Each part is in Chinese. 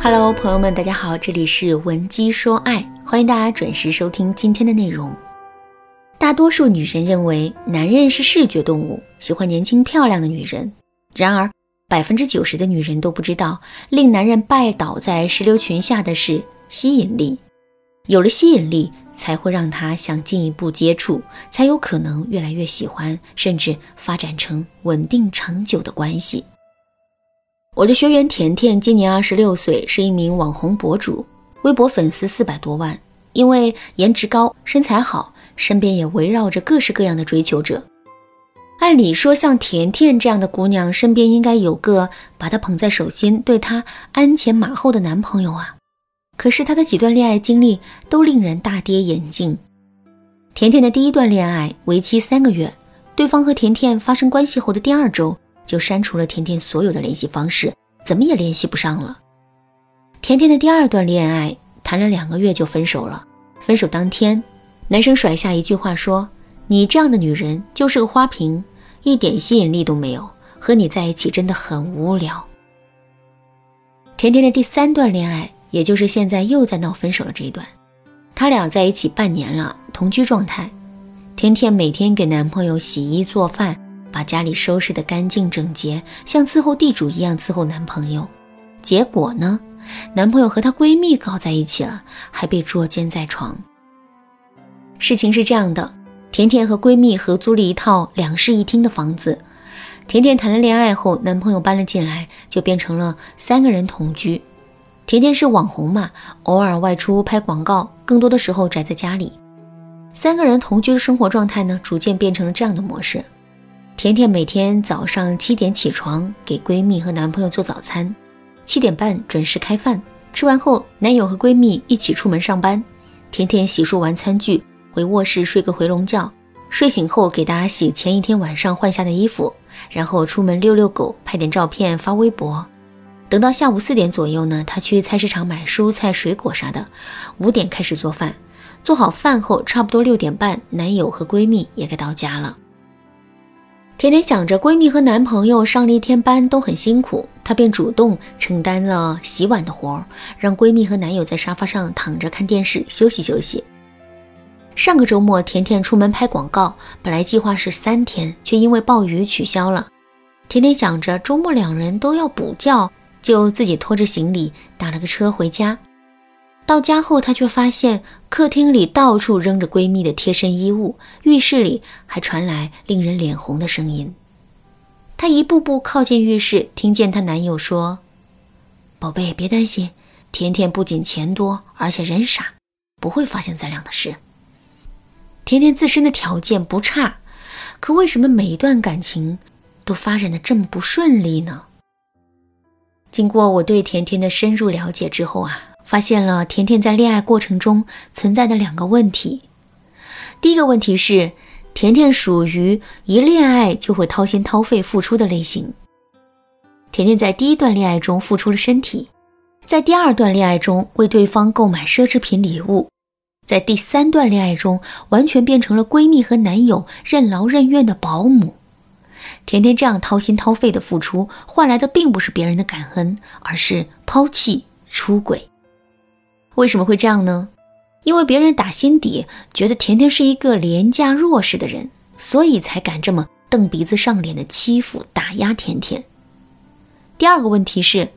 Hello，朋友们，大家好，这里是文姬说爱，欢迎大家准时收听今天的内容。大多数女人认为男人是视觉动物，喜欢年轻漂亮的女人。然而，百分之九十的女人都不知道，令男人拜倒在石榴裙下的是吸引力。有了吸引力，才会让他想进一步接触，才有可能越来越喜欢，甚至发展成稳定长久的关系。我的学员甜甜今年二十六岁，是一名网红博主，微博粉丝四百多万。因为颜值高、身材好，身边也围绕着各式各样的追求者。按理说，像甜甜这样的姑娘，身边应该有个把她捧在手心、对她鞍前马后的男朋友啊。可是她的几段恋爱经历都令人大跌眼镜。甜甜的第一段恋爱为期三个月，对方和甜甜发生关系后的第二周。就删除了甜甜所有的联系方式，怎么也联系不上了。甜甜的第二段恋爱谈了两个月就分手了。分手当天，男生甩下一句话说：“你这样的女人就是个花瓶，一点吸引力都没有，和你在一起真的很无聊。”甜甜的第三段恋爱，也就是现在又在闹分手的这一段，他俩在一起半年了，同居状态。甜甜每天给男朋友洗衣做饭。把家里收拾得干净整洁，像伺候地主一样伺候男朋友。结果呢，男朋友和她闺蜜搞在一起了，还被捉奸在床。事情是这样的，甜甜和闺蜜合租了一套两室一厅的房子。甜甜谈了恋爱后，男朋友搬了进来，就变成了三个人同居。甜甜是网红嘛，偶尔外出拍广告，更多的时候宅在家里。三个人同居的生活状态呢，逐渐变成了这样的模式。甜甜每天早上七点起床，给闺蜜和男朋友做早餐，七点半准时开饭。吃完后，男友和闺蜜一起出门上班。甜甜洗漱完餐具，回卧室睡个回笼觉。睡醒后，给大家洗前一天晚上换下的衣服，然后出门遛遛狗，拍点照片发微博。等到下午四点左右呢，她去菜市场买蔬菜水果啥的。五点开始做饭，做好饭后，差不多六点半，男友和闺蜜也该到家了。甜甜想着闺蜜和男朋友上了一天班都很辛苦，她便主动承担了洗碗的活儿，让闺蜜和男友在沙发上躺着看电视休息休息。上个周末，甜甜出门拍广告，本来计划是三天，却因为暴雨取消了。甜甜想着周末两人都要补觉，就自己拖着行李打了个车回家。到家后，她却发现客厅里到处扔着闺蜜的贴身衣物，浴室里还传来令人脸红的声音。她一步步靠近浴室，听见她男友说：“宝贝，别担心，甜甜不仅钱多，而且人傻，不会发现咱俩的事。”甜甜自身的条件不差，可为什么每一段感情都发展的这么不顺利呢？经过我对甜甜的深入了解之后啊。发现了甜甜在恋爱过程中存在的两个问题。第一个问题是，甜甜属于一恋爱就会掏心掏肺付出的类型。甜甜在第一段恋爱中付出了身体，在第二段恋爱中为对方购买奢侈品礼物，在第三段恋爱中完全变成了闺蜜和男友任劳任怨的保姆。甜甜这样掏心掏肺的付出，换来的并不是别人的感恩，而是抛弃、出轨。为什么会这样呢？因为别人打心底觉得甜甜是一个廉价弱势的人，所以才敢这么瞪鼻子上脸的欺负打压甜甜。第二个问题是，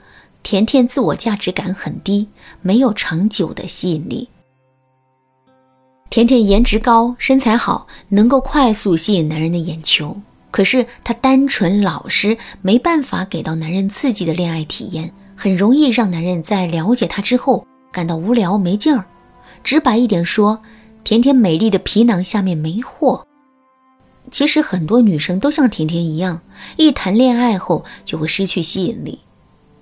甜甜自我价值感很低，没有长久的吸引力。甜甜颜值高，身材好，能够快速吸引男人的眼球，可是她单纯老实，没办法给到男人刺激的恋爱体验，很容易让男人在了解她之后。感到无聊没劲儿，直白一点说，甜甜美丽的皮囊下面没货。其实很多女生都像甜甜一样，一谈恋爱后就会失去吸引力。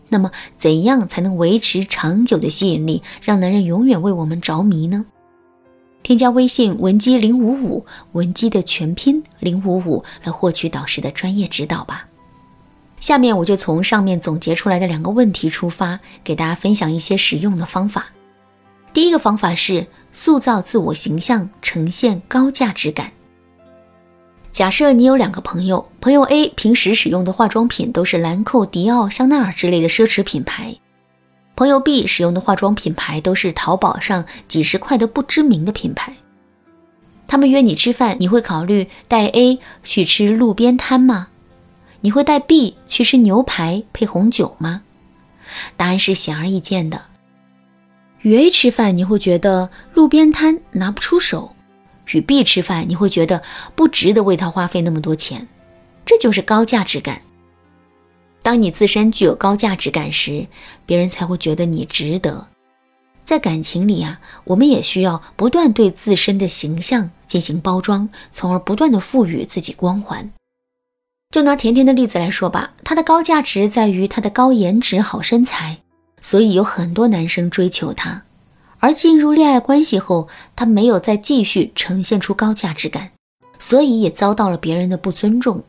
那么，怎样才能维持长久的吸引力，让男人永远为我们着迷呢？添加微信文姬零五五，文姬的全拼零五五，来获取导师的专业指导吧。下面我就从上面总结出来的两个问题出发，给大家分享一些实用的方法。第一个方法是塑造自我形象，呈现高价值感。假设你有两个朋友，朋友 A 平时使用的化妆品都是兰蔻、迪奥、香奈儿之类的奢侈品牌，朋友 B 使用的化妆品牌都是淘宝上几十块的不知名的品牌。他们约你吃饭，你会考虑带 A 去吃路边摊吗？你会带 B 去吃牛排配红酒吗？答案是显而易见的。与 A 吃饭，你会觉得路边摊拿不出手；与 B 吃饭，你会觉得不值得为他花费那么多钱。这就是高价值感。当你自身具有高价值感时，别人才会觉得你值得。在感情里啊，我们也需要不断对自身的形象进行包装，从而不断的赋予自己光环。就拿甜甜的例子来说吧，她的高价值在于她的高颜值、好身材，所以有很多男生追求她。而进入恋爱关系后，她没有再继续呈现出高价值感，所以也遭到了别人的不尊重。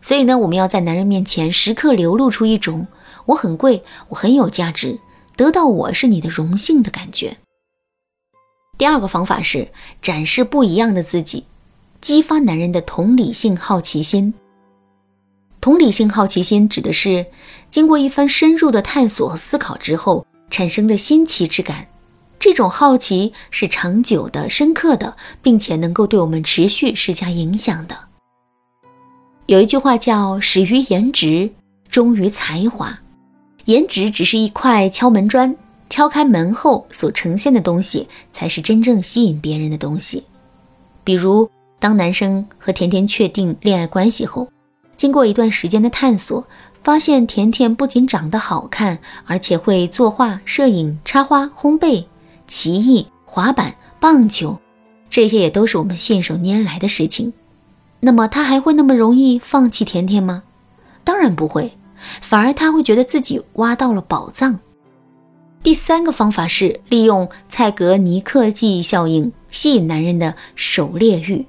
所以呢，我们要在男人面前时刻流露出一种我很贵，我很有价值，得到我是你的荣幸的感觉。第二个方法是展示不一样的自己，激发男人的同理性好奇心。同理性好奇心指的是经过一番深入的探索和思考之后产生的新奇之感。这种好奇是长久的、深刻的，并且能够对我们持续施加影响的。有一句话叫“始于颜值，忠于才华”。颜值只是一块敲门砖，敲开门后所呈现的东西，才是真正吸引别人的东西。比如，当男生和甜甜确定恋爱关系后，经过一段时间的探索，发现甜甜不仅长得好看，而且会作画、摄影、插花、烘焙、棋艺、滑板、棒球，这些也都是我们信手拈来的事情。那么他还会那么容易放弃甜甜吗？当然不会，反而他会觉得自己挖到了宝藏。第三个方法是利用蔡格尼克记忆效应吸引男人的狩猎欲。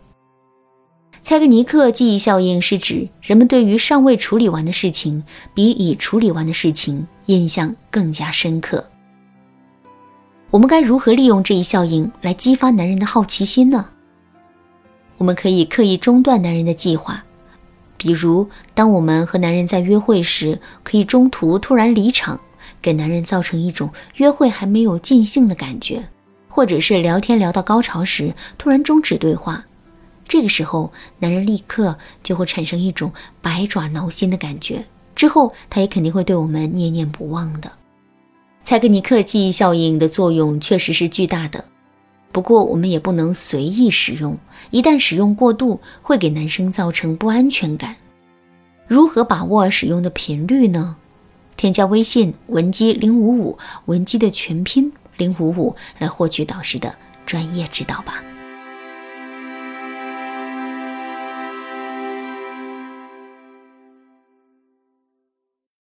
蔡格尼克记忆效应是指人们对于尚未处理完的事情比已处理完的事情印象更加深刻。我们该如何利用这一效应来激发男人的好奇心呢？我们可以刻意中断男人的计划，比如，当我们和男人在约会时，可以中途突然离场，给男人造成一种约会还没有尽兴的感觉；或者是聊天聊到高潮时，突然终止对话，这个时候，男人立刻就会产生一种百爪挠心的感觉，之后他也肯定会对我们念念不忘的。蔡格尼克记忆效应的作用确实是巨大的。不过，我们也不能随意使用，一旦使用过度，会给男生造成不安全感。如何把握使用的频率呢？添加微信文姬零五五，文姬的全拼零五五，来获取导师的专业指导吧。